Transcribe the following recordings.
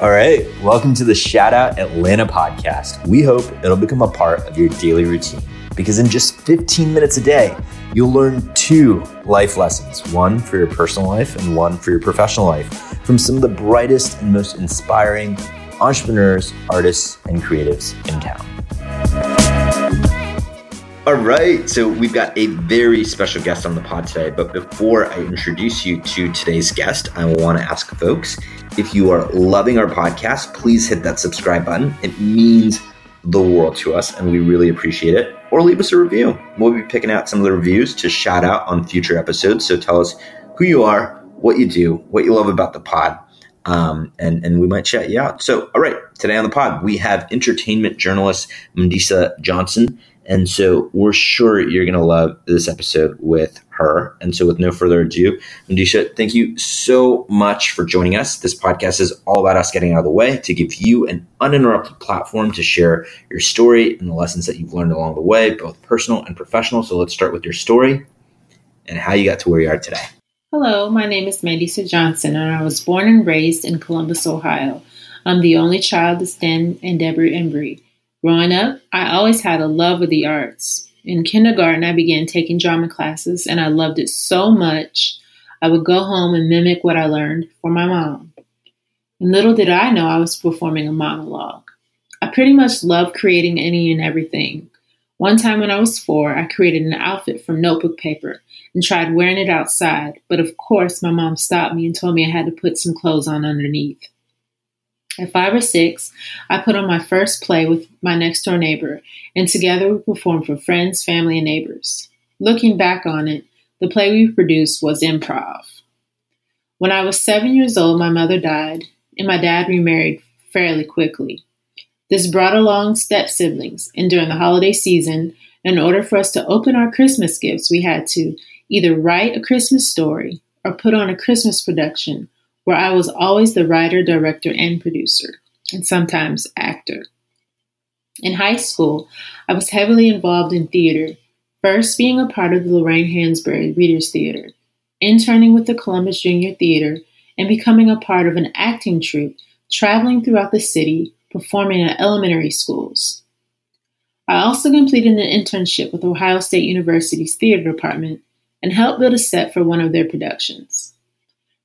All right, welcome to the Shout Out Atlanta podcast. We hope it'll become a part of your daily routine because in just 15 minutes a day, you'll learn two life lessons one for your personal life and one for your professional life from some of the brightest and most inspiring entrepreneurs, artists, and creatives in town. All right, so we've got a very special guest on the pod today. But before I introduce you to today's guest, I want to ask folks if you are loving our podcast, please hit that subscribe button. It means the world to us, and we really appreciate it. Or leave us a review. We'll be picking out some of the reviews to shout out on future episodes. So tell us who you are, what you do, what you love about the pod, um, and and we might chat you out. So, all right, today on the pod we have entertainment journalist Mandisa Johnson. And so we're sure you're going to love this episode with her. And so, with no further ado, Mandisa, thank you so much for joining us. This podcast is all about us getting out of the way to give you an uninterrupted platform to share your story and the lessons that you've learned along the way, both personal and professional. So, let's start with your story and how you got to where you are today. Hello, my name is Mandisa Johnson, and I was born and raised in Columbus, Ohio. I'm the only child of Stan and Deborah Embry. Growing up, I always had a love of the arts. In kindergarten, I began taking drama classes, and I loved it so much I would go home and mimic what I learned for my mom. And little did I know I was performing a monologue. I pretty much loved creating any and everything. One time when I was four, I created an outfit from notebook paper and tried wearing it outside, but of course, my mom stopped me and told me I had to put some clothes on underneath. At five or six, I put on my first play with my next door neighbor, and together we performed for friends, family, and neighbors. Looking back on it, the play we produced was improv. When I was seven years old, my mother died, and my dad remarried fairly quickly. This brought along step siblings, and during the holiday season, in order for us to open our Christmas gifts, we had to either write a Christmas story or put on a Christmas production where I was always the writer, director, and producer, and sometimes actor. In high school, I was heavily involved in theater, first being a part of the Lorraine Hansberry Readers Theater, interning with the Columbus Junior Theater, and becoming a part of an acting troupe traveling throughout the city performing at elementary schools. I also completed an internship with Ohio State University's theater department and helped build a set for one of their productions.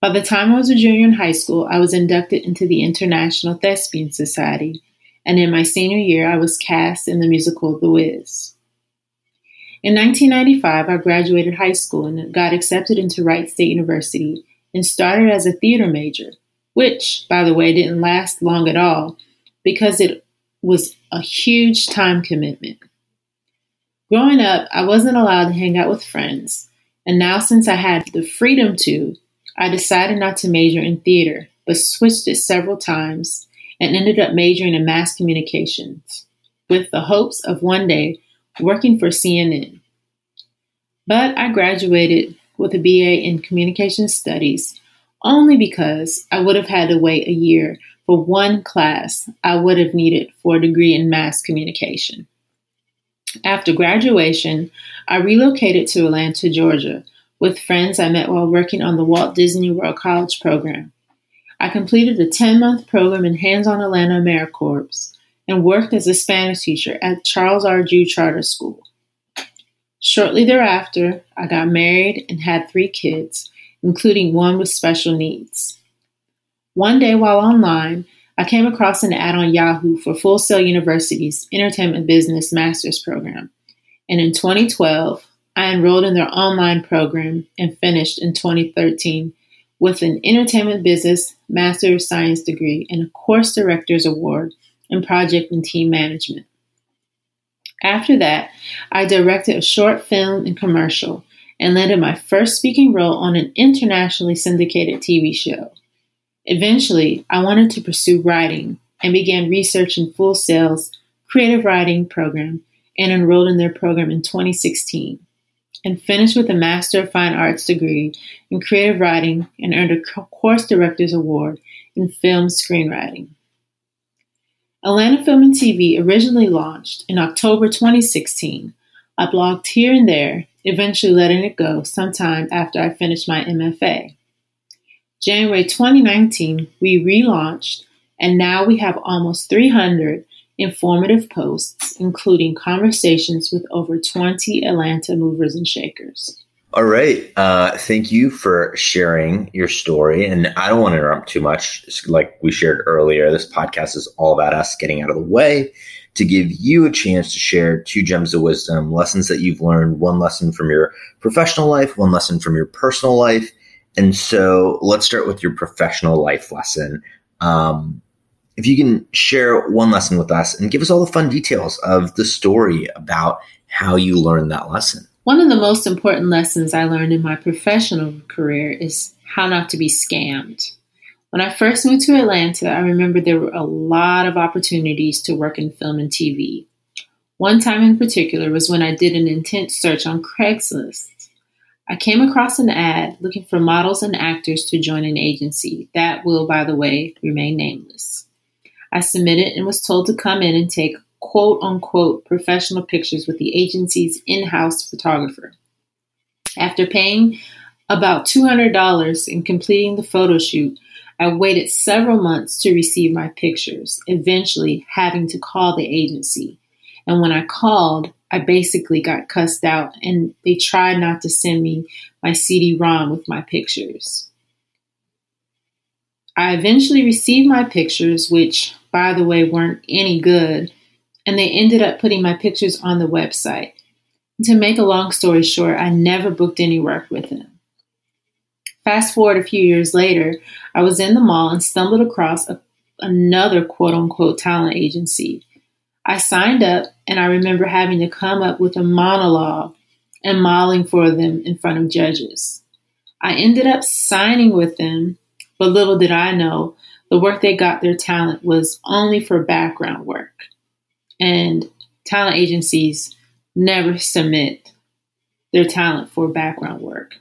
By the time I was a junior in high school, I was inducted into the International Thespian Society, and in my senior year, I was cast in the musical The Wiz. In 1995, I graduated high school and got accepted into Wright State University and started as a theater major, which, by the way, didn't last long at all because it was a huge time commitment. Growing up, I wasn't allowed to hang out with friends, and now since I had the freedom to, I decided not to major in theater, but switched it several times and ended up majoring in mass communications with the hopes of one day working for CNN. But I graduated with a BA in communication studies only because I would have had to wait a year for one class I would have needed for a degree in mass communication. After graduation, I relocated to Atlanta, Georgia, with friends I met while working on the Walt Disney World College program. I completed a 10 month program in Hands on Atlanta AmeriCorps and worked as a Spanish teacher at Charles R. Drew Charter School. Shortly thereafter, I got married and had three kids, including one with special needs. One day while online, I came across an ad on Yahoo for Full Sail University's Entertainment Business Master's Program. And in 2012, I enrolled in their online program and finished in 2013 with an entertainment business Master of Science degree and a course director's award in project and team management. After that, I directed a short film and commercial and landed my first speaking role on an internationally syndicated TV show. Eventually, I wanted to pursue writing and began researching Full Sail's creative writing program and enrolled in their program in 2016 and finished with a Master of Fine Arts degree in creative writing and earned a course director's award in film screenwriting. Atlanta Film and TV originally launched in October 2016. I blogged here and there, eventually letting it go sometime after I finished my MFA. January 2019, we relaunched And now we have almost 300 informative posts, including conversations with over 20 Atlanta movers and shakers. All right. Uh, thank you for sharing your story. And I don't want to interrupt too much. Like we shared earlier, this podcast is all about us getting out of the way to give you a chance to share two gems of wisdom, lessons that you've learned, one lesson from your professional life, one lesson from your personal life. And so let's start with your professional life lesson. Um, if you can share one lesson with us and give us all the fun details of the story about how you learned that lesson. One of the most important lessons I learned in my professional career is how not to be scammed. When I first moved to Atlanta, I remember there were a lot of opportunities to work in film and TV. One time in particular was when I did an intense search on Craigslist. I came across an ad looking for models and actors to join an agency that will, by the way, remain nameless. I submitted and was told to come in and take quote unquote professional pictures with the agency's in house photographer. After paying about $200 and completing the photo shoot, I waited several months to receive my pictures, eventually having to call the agency. And when I called, I basically got cussed out and they tried not to send me my CD ROM with my pictures. I eventually received my pictures, which, by the way, weren't any good, and they ended up putting my pictures on the website. To make a long story short, I never booked any work with them. Fast forward a few years later, I was in the mall and stumbled across a, another quote unquote talent agency. I signed up and I remember having to come up with a monologue and modeling for them in front of judges. I ended up signing with them, but little did I know the work they got their talent was only for background work. And talent agencies never submit their talent for background work.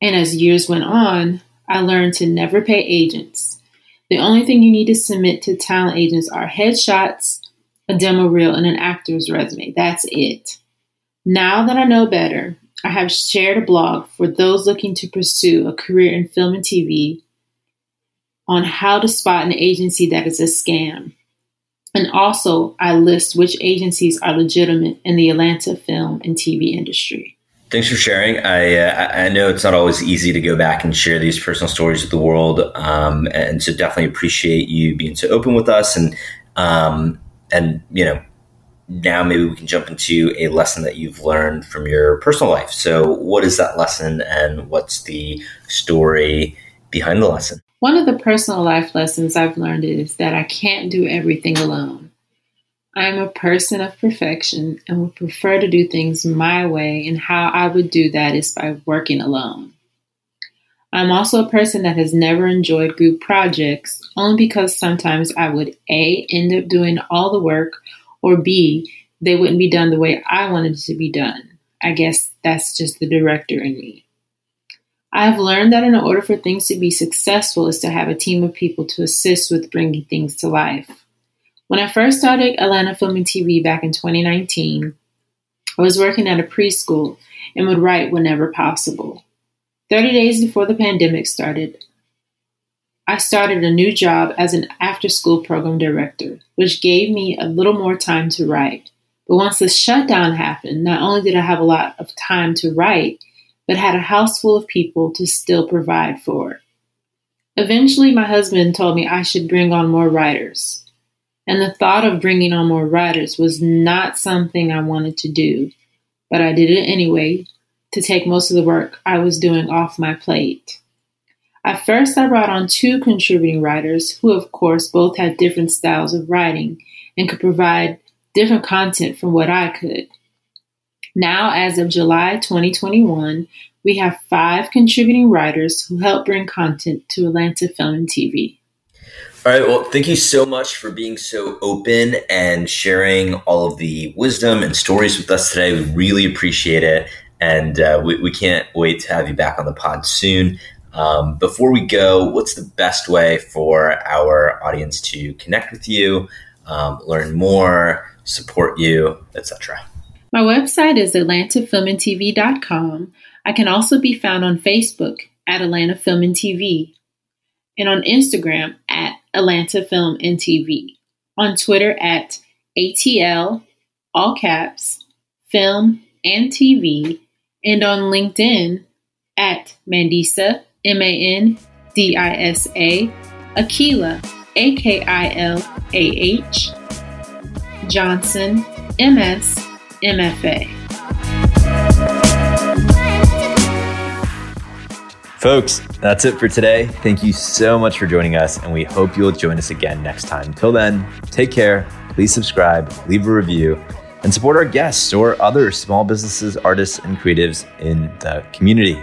And as years went on, I learned to never pay agents. The only thing you need to submit to talent agents are headshots, a demo reel, and an actor's resume. That's it. Now that I know better, I have shared a blog for those looking to pursue a career in film and TV on how to spot an agency that is a scam. And also, I list which agencies are legitimate in the Atlanta film and TV industry. Thanks for sharing. I uh, I know it's not always easy to go back and share these personal stories with the world, um, and so definitely appreciate you being so open with us. And um, and you know, now maybe we can jump into a lesson that you've learned from your personal life. So, what is that lesson, and what's the story behind the lesson? One of the personal life lessons I've learned is that I can't do everything alone. I am a person of perfection and would prefer to do things my way, and how I would do that is by working alone. I'm also a person that has never enjoyed group projects, only because sometimes I would A, end up doing all the work, or B, they wouldn't be done the way I wanted it to be done. I guess that's just the director in me. I have learned that in order for things to be successful is to have a team of people to assist with bringing things to life. When I first started Atlanta Film and TV back in 2019, I was working at a preschool and would write whenever possible. 30 days before the pandemic started, I started a new job as an after school program director, which gave me a little more time to write. But once the shutdown happened, not only did I have a lot of time to write, but had a house full of people to still provide for. Eventually, my husband told me I should bring on more writers and the thought of bringing on more writers was not something I wanted to do, but I did it anyway to take most of the work I was doing off my plate. At first, I brought on two contributing writers who, of course, both had different styles of writing and could provide different content from what I could. Now, as of July 2021, we have five contributing writers who help bring content to Atlanta Film and TV. All right. Well, thank you so much for being so open and sharing all of the wisdom and stories with us today. We really appreciate it. And uh, we, we, can't wait to have you back on the pod soon. Um, before we go, what's the best way for our audience to connect with you, um, learn more, support you, etc.? My website is atlantafilmandtv.com. I can also be found on Facebook at Atlanta Film and TV and on Instagram at Atlanta Film and TV, on Twitter at ATL, all caps, film and TV, and on LinkedIn at Mandisa, M A N D I S A, Akilah, A K I L A H, Johnson, M S, M F A. Folks, that's it for today. Thank you so much for joining us, and we hope you'll join us again next time. Till then, take care, please subscribe, leave a review, and support our guests or other small businesses, artists, and creatives in the community.